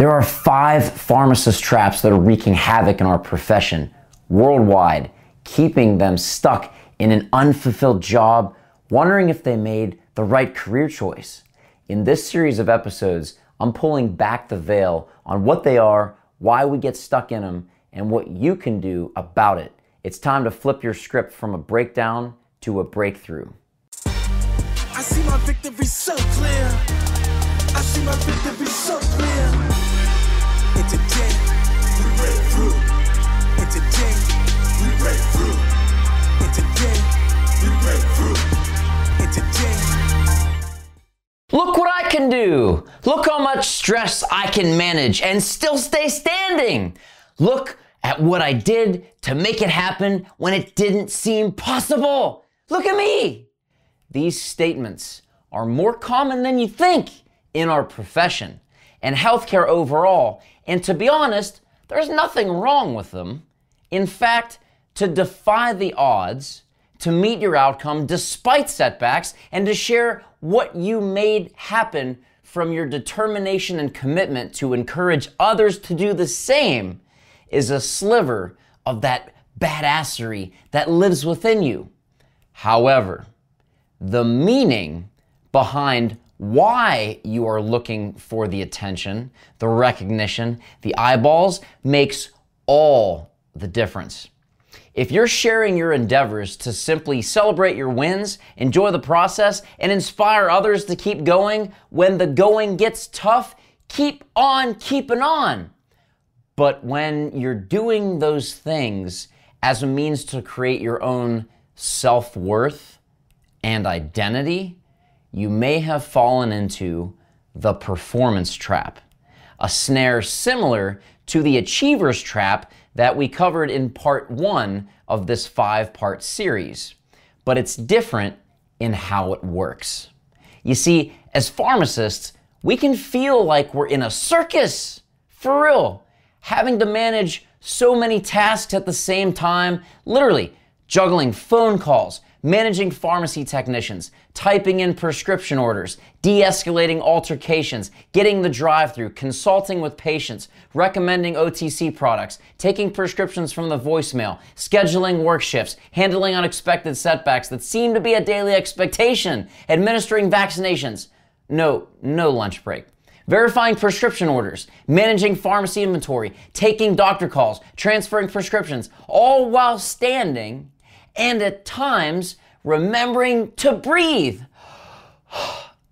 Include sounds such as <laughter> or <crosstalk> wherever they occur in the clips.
There are five pharmacist traps that are wreaking havoc in our profession worldwide, keeping them stuck in an unfulfilled job, wondering if they made the right career choice. In this series of episodes, I'm pulling back the veil on what they are, why we get stuck in them, and what you can do about it. It's time to flip your script from a breakdown to a breakthrough. I see my victory so clear. I see my victory so clear. Today, we break through. And today, we break through. And today, we break through. And today. Look what I can do. Look how much stress I can manage and still stay standing. Look at what I did to make it happen when it didn't seem possible. Look at me. These statements are more common than you think in our profession and healthcare overall. And to be honest, there's nothing wrong with them. In fact, to defy the odds, to meet your outcome despite setbacks, and to share what you made happen from your determination and commitment to encourage others to do the same is a sliver of that badassery that lives within you. However, the meaning behind why you are looking for the attention, the recognition, the eyeballs makes all the difference. If you're sharing your endeavors to simply celebrate your wins, enjoy the process, and inspire others to keep going when the going gets tough, keep on keeping on. But when you're doing those things as a means to create your own self worth and identity, you may have fallen into the performance trap, a snare similar to the achiever's trap that we covered in part one of this five part series. But it's different in how it works. You see, as pharmacists, we can feel like we're in a circus, for real having to manage so many tasks at the same time, literally juggling phone calls, managing pharmacy technicians, typing in prescription orders, de escalating altercations, getting the drive through, consulting with patients, recommending OTC products, taking prescriptions from the voicemail, scheduling work shifts, handling unexpected setbacks that seem to be a daily expectation, administering vaccinations. No, no lunch break verifying prescription orders, managing pharmacy inventory, taking doctor calls, transferring prescriptions, all while standing and at times remembering to breathe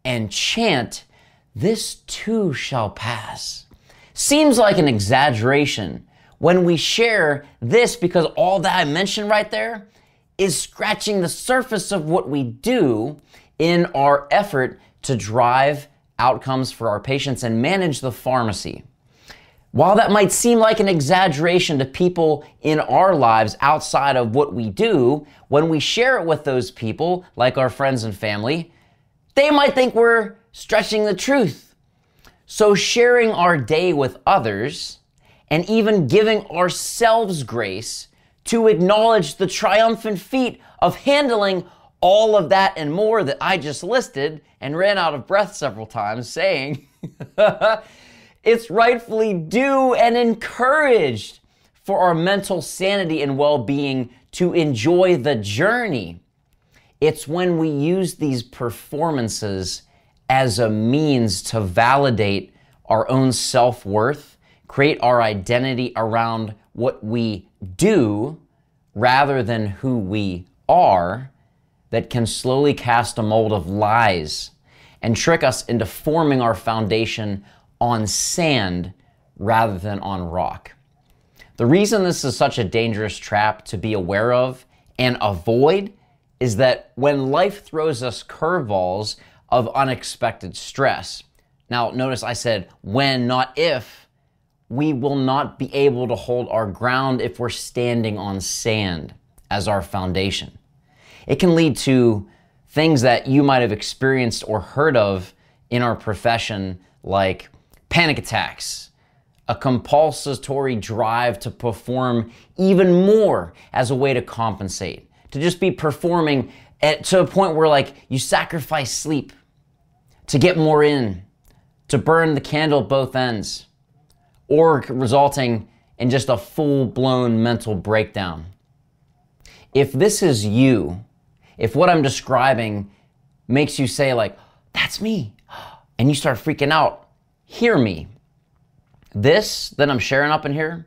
and chant, This too shall pass. Seems like an exaggeration when we share this because all that I mentioned right there is scratching the surface of what we do in our effort to drive outcomes for our patients and manage the pharmacy. While that might seem like an exaggeration to people in our lives outside of what we do, when we share it with those people, like our friends and family, they might think we're stretching the truth. So, sharing our day with others and even giving ourselves grace to acknowledge the triumphant feat of handling all of that and more that I just listed and ran out of breath several times saying <laughs> it's rightfully due and encouraged for our mental sanity and well being to enjoy the journey. It's when we use these performances as a means to validate our own self worth, create our identity around what we do rather than who we are that can slowly cast a mold of lies and trick us into forming our foundation on sand rather than on rock. The reason this is such a dangerous trap to be aware of and avoid is that when life throws us curveballs of unexpected stress, now notice I said when, not if, we will not be able to hold our ground if we're standing on sand as our foundation. It can lead to things that you might have experienced or heard of in our profession, like panic attacks, a compulsory drive to perform even more as a way to compensate, to just be performing at, to a point where like you sacrifice sleep to get more in, to burn the candle at both ends. or resulting in just a full blown mental breakdown. If this is you, if what I'm describing makes you say, like, that's me, and you start freaking out, hear me. This that I'm sharing up in here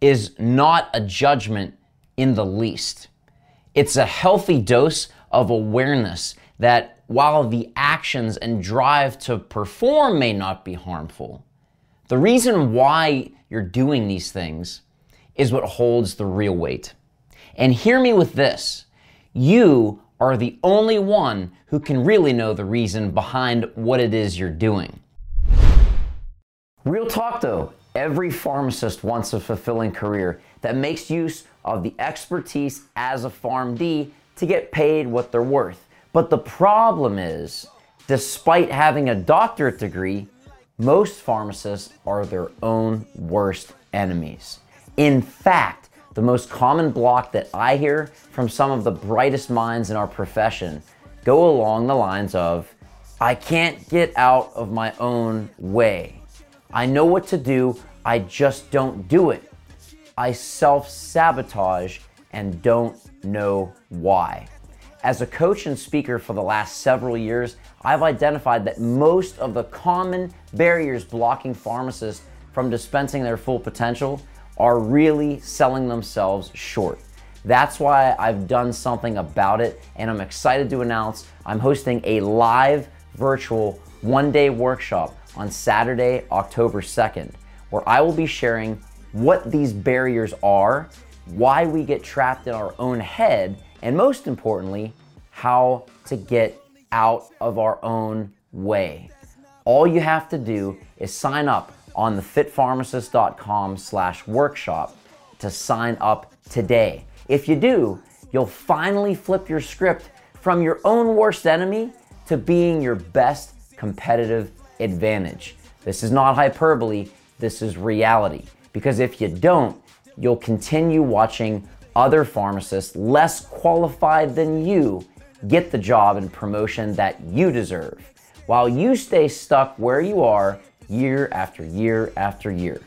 is not a judgment in the least. It's a healthy dose of awareness that while the actions and drive to perform may not be harmful, the reason why you're doing these things is what holds the real weight. And hear me with this you are the only one who can really know the reason behind what it is you're doing. Real talk though, every pharmacist wants a fulfilling career that makes use of the expertise as a PharmD to get paid what they're worth. But the problem is, despite having a doctorate degree, most pharmacists are their own worst enemies. In fact, the most common block that I hear from some of the brightest minds in our profession go along the lines of I can't get out of my own way. I know what to do, I just don't do it. I self sabotage and don't know why. As a coach and speaker for the last several years, I've identified that most of the common barriers blocking pharmacists from dispensing their full potential are really selling themselves short. That's why I've done something about it, and I'm excited to announce I'm hosting a live virtual one day workshop on Saturday, October 2nd, where I will be sharing what these barriers are, why we get trapped in our own head, and most importantly, how to get out of our own way. All you have to do is sign up on the fitpharmacist.com slash workshop to sign up today. If you do, you'll finally flip your script from your own worst enemy to being your best competitive advantage. This is not hyperbole, this is reality. Because if you don't, you'll continue watching other pharmacists less qualified than you get the job and promotion that you deserve, while you stay stuck where you are year after year after year.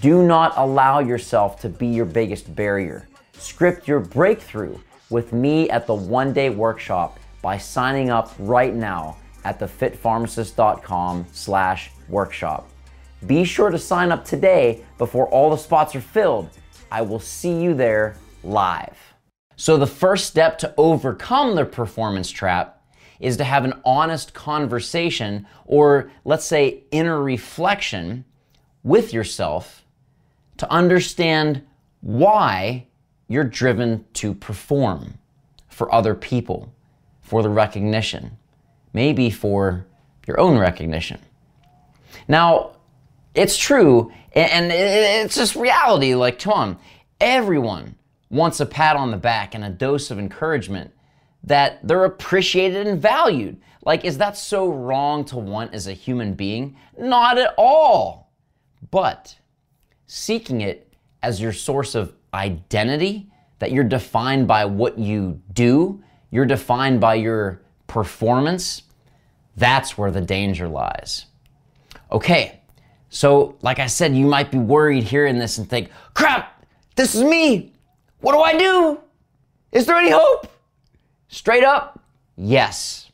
Do not allow yourself to be your biggest barrier. Script your breakthrough with me at the one day workshop by signing up right now at thefitpharmacist.com slash workshop. Be sure to sign up today before all the spots are filled. I will see you there live. So, the first step to overcome the performance trap is to have an honest conversation or, let's say, inner reflection with yourself to understand why you're driven to perform for other people, for the recognition, maybe for your own recognition. Now, it's true, and it's just reality. Like, come on, everyone wants a pat on the back and a dose of encouragement that they're appreciated and valued. Like, is that so wrong to want as a human being? Not at all. But seeking it as your source of identity, that you're defined by what you do, you're defined by your performance, that's where the danger lies. Okay, so like I said, you might be worried hearing this and think, crap, this is me. What do I do? Is there any hope? Straight up, yes.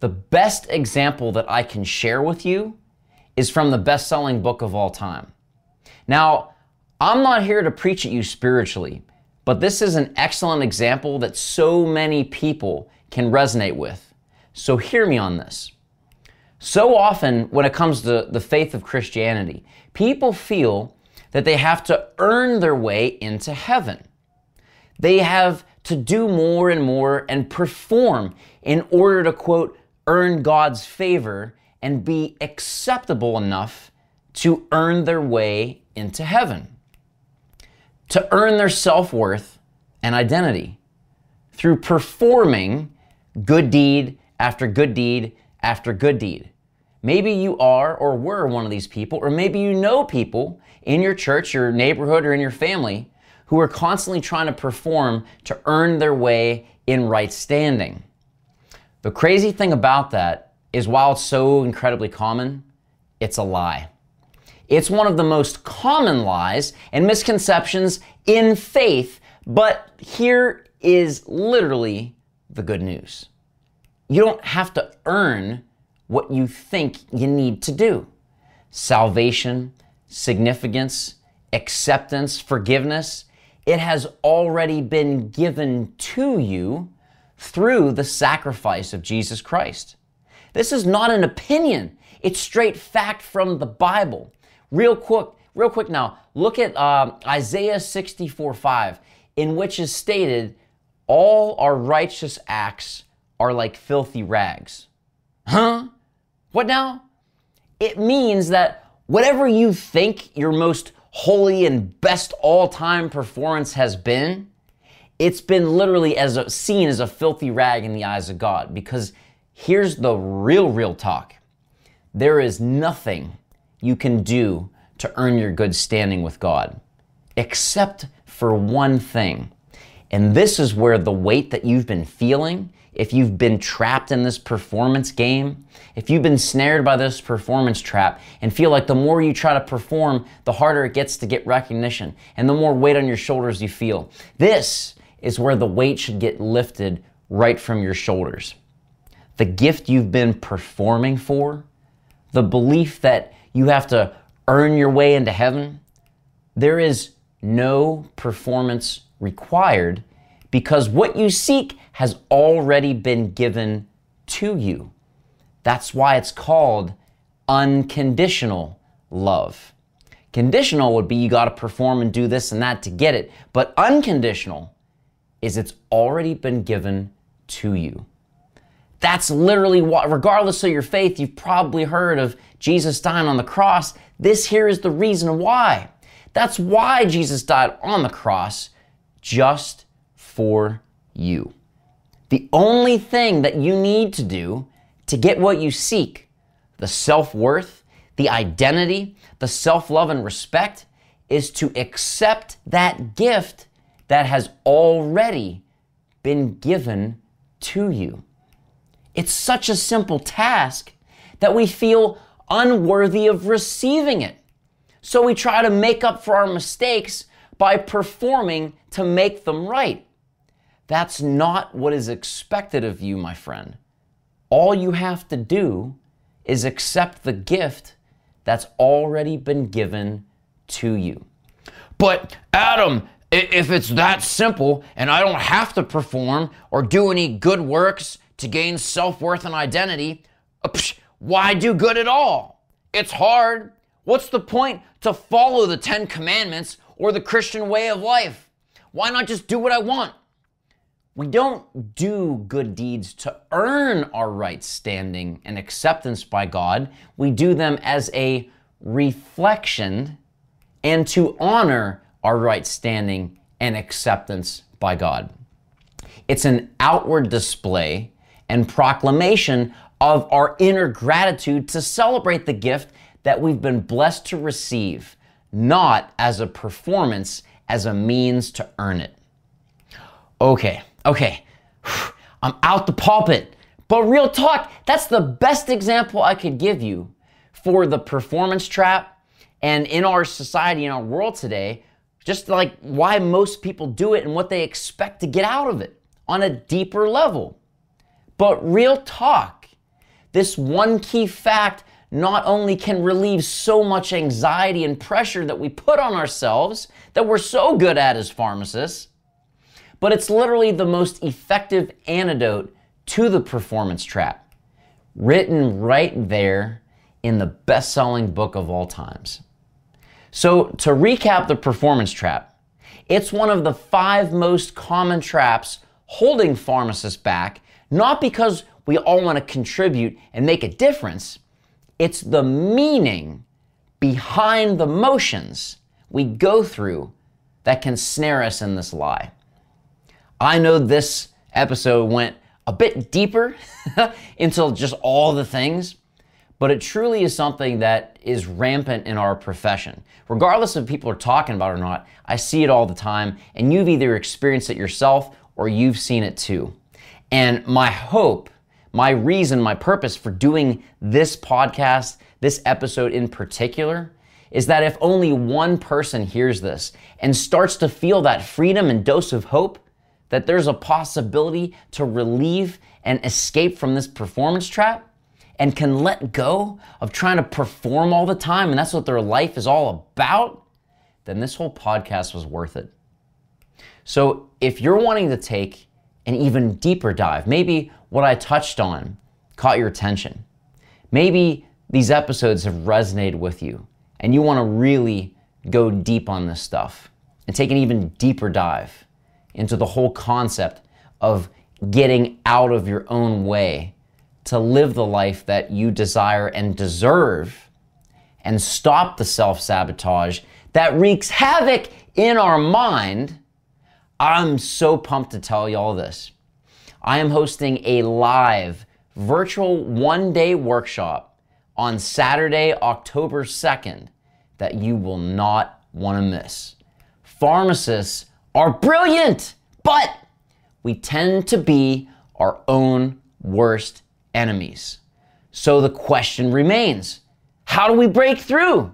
The best example that I can share with you is from the best selling book of all time. Now, I'm not here to preach at you spiritually, but this is an excellent example that so many people can resonate with. So hear me on this. So often, when it comes to the faith of Christianity, people feel that they have to earn their way into heaven. They have to do more and more and perform in order to, quote, earn God's favor and be acceptable enough to earn their way into heaven, to earn their self worth and identity through performing good deed after good deed after good deed. Maybe you are or were one of these people, or maybe you know people in your church, your neighborhood, or in your family who are constantly trying to perform to earn their way in right standing. The crazy thing about that is while it's so incredibly common, it's a lie. It's one of the most common lies and misconceptions in faith, but here is literally the good news. You don't have to earn what you think you need to do. Salvation, significance, acceptance, forgiveness, it has already been given to you through the sacrifice of Jesus Christ. This is not an opinion. It's straight fact from the Bible. Real quick, real quick now, look at uh, Isaiah 64 5, in which is stated, All our righteous acts are like filthy rags. Huh? What now? It means that whatever you think your most holy and best all time performance has been, it's been literally as a, seen as a filthy rag in the eyes of God. Because here's the real, real talk there is nothing you can do to earn your good standing with God, except for one thing. And this is where the weight that you've been feeling if you've been trapped in this performance game, if you've been snared by this performance trap and feel like the more you try to perform, the harder it gets to get recognition and the more weight on your shoulders you feel. This is where the weight should get lifted right from your shoulders. The gift you've been performing for, the belief that you have to earn your way into heaven, there is no performance required because what you seek has already been given to you. That's why it's called unconditional love. Conditional would be you got to perform and do this and that to get it, but unconditional is it's already been given to you. That's literally what, regardless of your faith, you've probably heard of Jesus dying on the cross. This here is the reason why. That's why Jesus died on the cross, just for you. The only thing that you need to do to get what you seek, the self worth, the identity, the self love and respect, is to accept that gift that has already been given to you. It's such a simple task that we feel unworthy of receiving it. So we try to make up for our mistakes by performing to make them right. That's not what is expected of you, my friend. All you have to do is accept the gift that's already been given to you. But, Adam, if it's that simple and I don't have to perform or do any good works to gain self worth and identity, uh, why do good at all? It's hard. What's the point to follow the Ten Commandments or the Christian way of life? Why not just do what I want? We don't do good deeds to earn our right standing and acceptance by God. We do them as a reflection and to honor our right standing and acceptance by God. It's an outward display and proclamation of our inner gratitude to celebrate the gift that we've been blessed to receive, not as a performance, as a means to earn it. Okay, okay, <sighs> I'm out the pulpit. But real talk, that's the best example I could give you for the performance trap and in our society, in our world today, just like why most people do it and what they expect to get out of it on a deeper level. But real talk, this one key fact not only can relieve so much anxiety and pressure that we put on ourselves that we're so good at as pharmacists, but it's literally the most effective antidote to the performance trap, written right there in the best selling book of all times. So, to recap the performance trap, it's one of the five most common traps holding pharmacists back, not because we all want to contribute and make a difference, it's the meaning behind the motions we go through that can snare us in this lie. I know this episode went a bit deeper <laughs> into just all the things, but it truly is something that is rampant in our profession. Regardless of people are talking about it or not, I see it all the time, and you've either experienced it yourself or you've seen it too. And my hope, my reason, my purpose for doing this podcast, this episode in particular, is that if only one person hears this and starts to feel that freedom and dose of hope, that there's a possibility to relieve and escape from this performance trap and can let go of trying to perform all the time and that's what their life is all about, then this whole podcast was worth it. So if you're wanting to take an even deeper dive, maybe what I touched on caught your attention. Maybe these episodes have resonated with you and you want to really go deep on this stuff and take an even deeper dive into the whole concept of getting out of your own way to live the life that you desire and deserve and stop the self sabotage that wreaks havoc in our mind, I'm so pumped to tell you all this. I am hosting a live virtual one day workshop on Saturday, October 2nd that you will not want to miss. Pharmacists are brilliant, but we tend to be our own worst enemies. So the question remains how do we break through?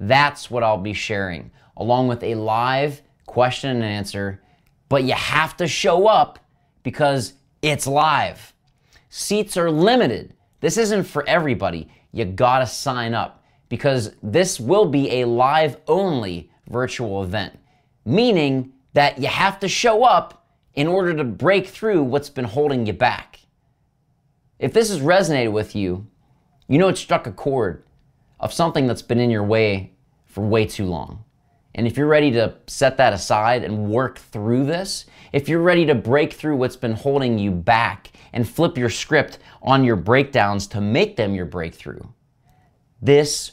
That's what I'll be sharing, along with a live question and answer. But you have to show up because it's live. Seats are limited. This isn't for everybody. You gotta sign up because this will be a live only virtual event, meaning that you have to show up in order to break through what's been holding you back. If this has resonated with you, you know it struck a chord of something that's been in your way for way too long. And if you're ready to set that aside and work through this, if you're ready to break through what's been holding you back and flip your script on your breakdowns to make them your breakthrough, this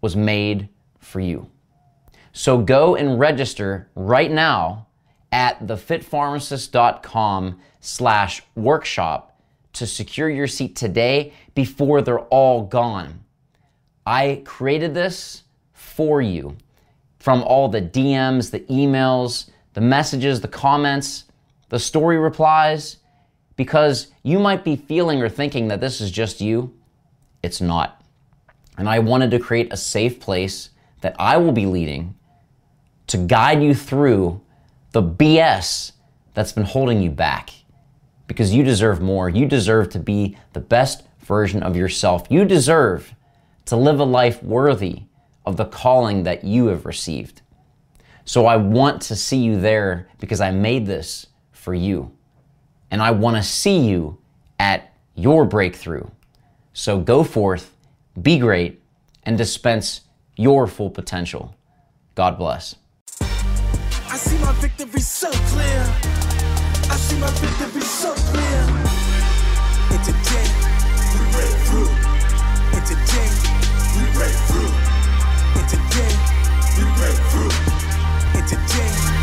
was made for you. So go and register right now at thefitpharmacist.com slash workshop to secure your seat today before they're all gone. I created this for you from all the DMs, the emails, the messages, the comments, the story replies, because you might be feeling or thinking that this is just you. It's not. And I wanted to create a safe place that I will be leading to guide you through the BS that's been holding you back. Because you deserve more. You deserve to be the best version of yourself. You deserve to live a life worthy of the calling that you have received. So I want to see you there because I made this for you. And I want to see you at your breakthrough. So go forth, be great, and dispense your full potential. God bless. I see my victory so clear. I see my victory so clear. It's a day we break through. It's a day we break through. It's a day we break through. It's a day.